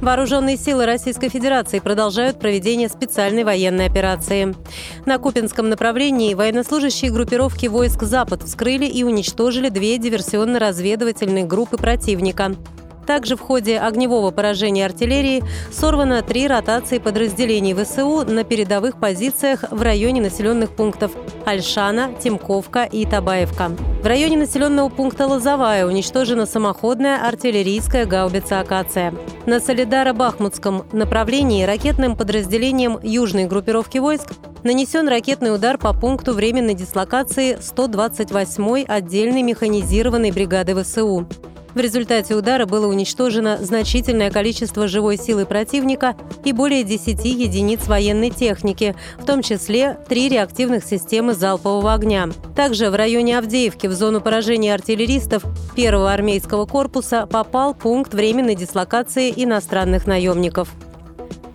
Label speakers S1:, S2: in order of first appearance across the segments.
S1: Вооруженные силы Российской Федерации продолжают проведение специальной военной операции. На Купинском направлении военнослужащие группировки войск «Запад» вскрыли и уничтожили две диверсионно-разведывательные группы противника. Также в ходе огневого поражения артиллерии сорвано три ротации подразделений ВСУ на передовых позициях в районе населенных пунктов Альшана, Тимковка и Табаевка. В районе населенного пункта Лозовая уничтожена самоходная артиллерийская гаубица «Акация». На Солидаро-Бахмутском направлении ракетным подразделением южной группировки войск нанесен ракетный удар по пункту временной дислокации 128-й отдельной механизированной бригады ВСУ. В результате удара было уничтожено значительное количество живой силы противника и более 10 единиц военной техники, в том числе три реактивных системы залпового огня. Также в районе Авдеевки в зону поражения артиллеристов первого армейского корпуса попал пункт временной дислокации иностранных наемников.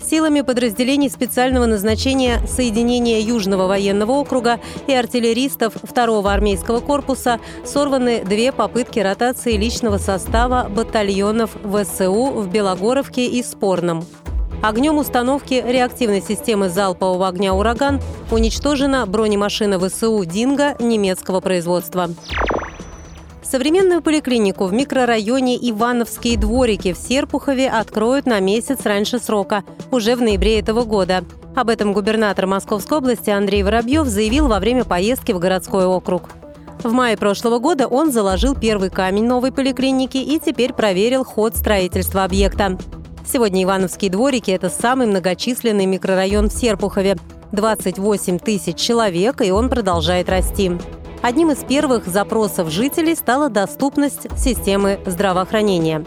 S1: Силами подразделений специального назначения соединения Южного военного округа и артиллеристов 2-го армейского корпуса сорваны две попытки ротации личного состава батальонов ВСУ в Белогоровке и Спорном. Огнем установки реактивной системы залпового огня «Ураган» уничтожена бронемашина ВСУ «Динго» немецкого производства. Современную поликлинику в микрорайоне Ивановские дворики в Серпухове откроют на месяц раньше срока, уже в ноябре этого года. Об этом губернатор Московской области Андрей Воробьев заявил во время поездки в городской округ. В мае прошлого года он заложил первый камень новой поликлиники и теперь проверил ход строительства объекта. Сегодня Ивановские дворики – это самый многочисленный микрорайон в Серпухове. 28 тысяч человек, и он продолжает расти. Одним из первых запросов жителей стала доступность системы здравоохранения.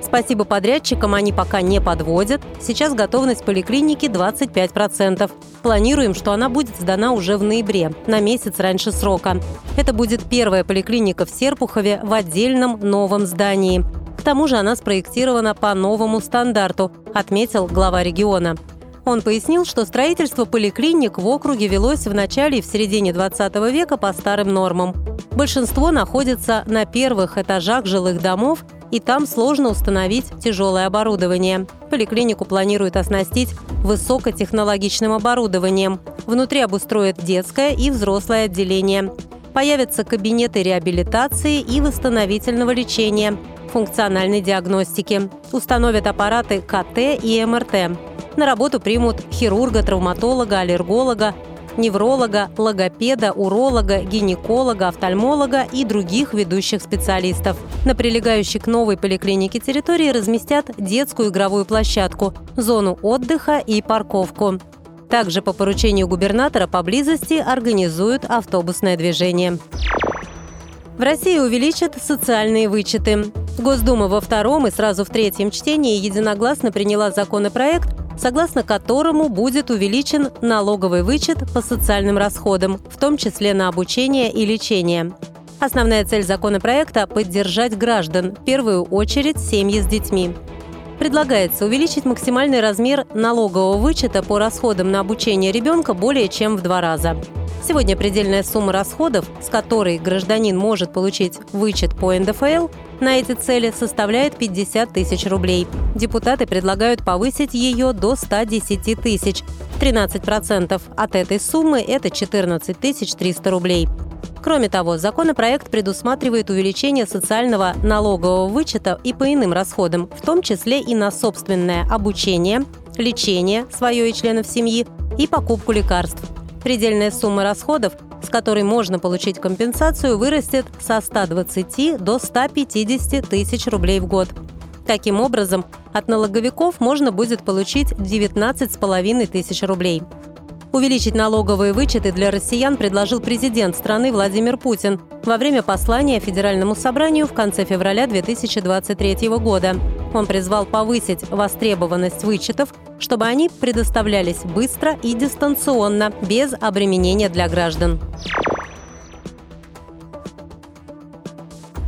S1: Спасибо подрядчикам, они пока не подводят. Сейчас готовность поликлиники 25%. Планируем, что она будет сдана уже в ноябре, на месяц раньше срока. Это будет первая поликлиника в Серпухове в отдельном новом здании. К тому же она спроектирована по новому стандарту, отметил глава региона. Он пояснил, что строительство поликлиник в округе велось в начале и в середине 20 века по старым нормам. Большинство находится на первых этажах жилых домов, и там сложно установить тяжелое оборудование. Поликлинику планируют оснастить высокотехнологичным оборудованием. Внутри обустроят детское и взрослое отделение. Появятся кабинеты реабилитации и восстановительного лечения, функциональной диагностики. Установят аппараты КТ и МРТ. На работу примут хирурга, травматолога, аллерголога, невролога, логопеда, уролога, гинеколога, офтальмолога и других ведущих специалистов. На прилегающей к новой поликлинике территории разместят детскую игровую площадку, зону отдыха и парковку. Также по поручению губернатора поблизости организуют автобусное движение. В России увеличат социальные вычеты. Госдума во втором и сразу в третьем чтении единогласно приняла законопроект, согласно которому будет увеличен налоговый вычет по социальным расходам, в том числе на обучение и лечение. Основная цель законопроекта – поддержать граждан, в первую очередь семьи с детьми. Предлагается увеличить максимальный размер налогового вычета по расходам на обучение ребенка более чем в два раза. Сегодня предельная сумма расходов, с которой гражданин может получить вычет по НДФЛ, на эти цели составляет 50 тысяч рублей. Депутаты предлагают повысить ее до 110 тысяч. 13% от этой суммы – это 14 300 рублей. Кроме того, законопроект предусматривает увеличение социального налогового вычета и по иным расходам, в том числе и на собственное обучение, лечение свое и членов семьи и покупку лекарств. Предельная сумма расходов, с которой можно получить компенсацию, вырастет со 120 до 150 тысяч рублей в год. Таким образом, от налоговиков можно будет получить 19,5 тысяч рублей. Увеличить налоговые вычеты для россиян предложил президент страны Владимир Путин во время послания Федеральному собранию в конце февраля 2023 года. Он призвал повысить востребованность вычетов, чтобы они предоставлялись быстро и дистанционно, без обременения для граждан.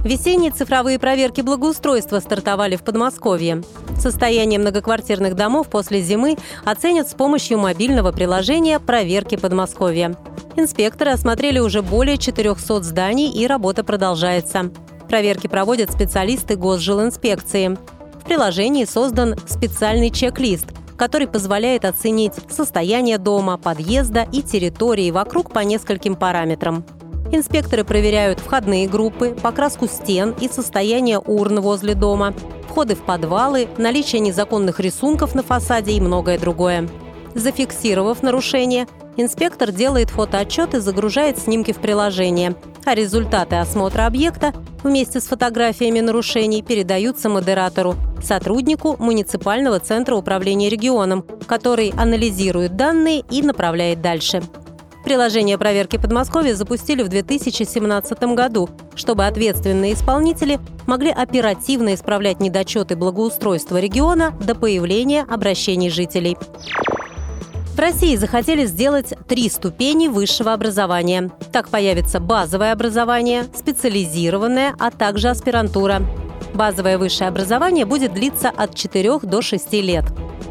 S1: Весенние цифровые проверки благоустройства стартовали в Подмосковье. Состояние многоквартирных домов после зимы оценят с помощью мобильного приложения «Проверки Подмосковья». Инспекторы осмотрели уже более 400 зданий и работа продолжается. Проверки проводят специалисты госжилинспекции. В приложении создан специальный чек-лист, который позволяет оценить состояние дома, подъезда и территории вокруг по нескольким параметрам. Инспекторы проверяют входные группы, покраску стен и состояние урн возле дома, входы в подвалы, наличие незаконных рисунков на фасаде и многое другое. Зафиксировав нарушение, инспектор делает фотоотчет и загружает снимки в приложение, а результаты осмотра объекта вместе с фотографиями нарушений передаются модератору, сотруднику муниципального центра управления регионом, который анализирует данные и направляет дальше. Приложение проверки Подмосковья запустили в 2017 году, чтобы ответственные исполнители могли оперативно исправлять недочеты благоустройства региона до появления обращений жителей. В России захотели сделать три ступени высшего образования. Так появится базовое образование, специализированное, а также аспирантура. Базовое высшее образование будет длиться от 4 до 6 лет.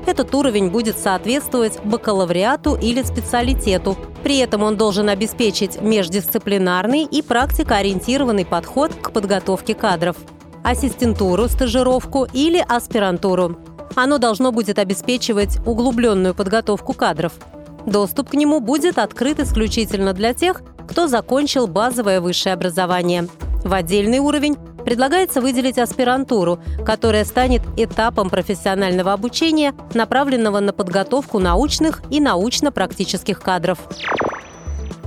S1: Этот уровень будет соответствовать бакалавриату или специалитету. При этом он должен обеспечить междисциплинарный и практикоориентированный подход к подготовке кадров. Ассистентуру, стажировку или аспирантуру. Оно должно будет обеспечивать углубленную подготовку кадров. Доступ к нему будет открыт исключительно для тех, кто закончил базовое высшее образование. В отдельный уровень предлагается выделить аспирантуру, которая станет этапом профессионального обучения, направленного на подготовку научных и научно-практических кадров.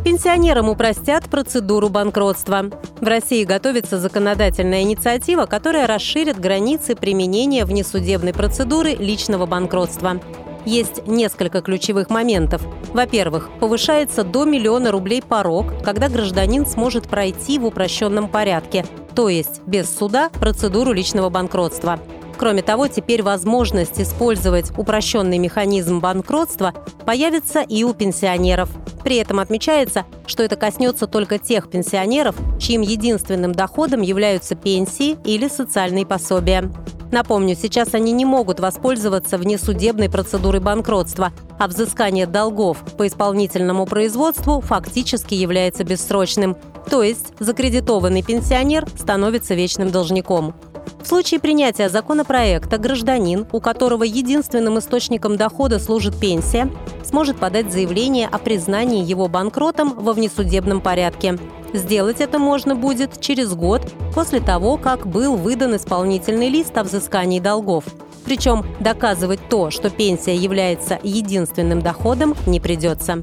S1: Пенсионерам упростят процедуру банкротства. В России готовится законодательная инициатива, которая расширит границы применения внесудебной процедуры личного банкротства. Есть несколько ключевых моментов. Во-первых, повышается до миллиона рублей порог, когда гражданин сможет пройти в упрощенном порядке, то есть без суда, процедуру личного банкротства. Кроме того, теперь возможность использовать упрощенный механизм банкротства появится и у пенсионеров. При этом отмечается, что это коснется только тех пенсионеров, чьим единственным доходом являются пенсии или социальные пособия. Напомню, сейчас они не могут воспользоваться внесудебной процедурой банкротства, а взыскание долгов по исполнительному производству фактически является бессрочным. То есть закредитованный пенсионер становится вечным должником. В случае принятия законопроекта гражданин, у которого единственным источником дохода служит пенсия, сможет подать заявление о признании его банкротом во внесудебном порядке. Сделать это можно будет через год после того, как был выдан исполнительный лист о взыскании долгов. Причем доказывать то, что пенсия является единственным доходом, не придется.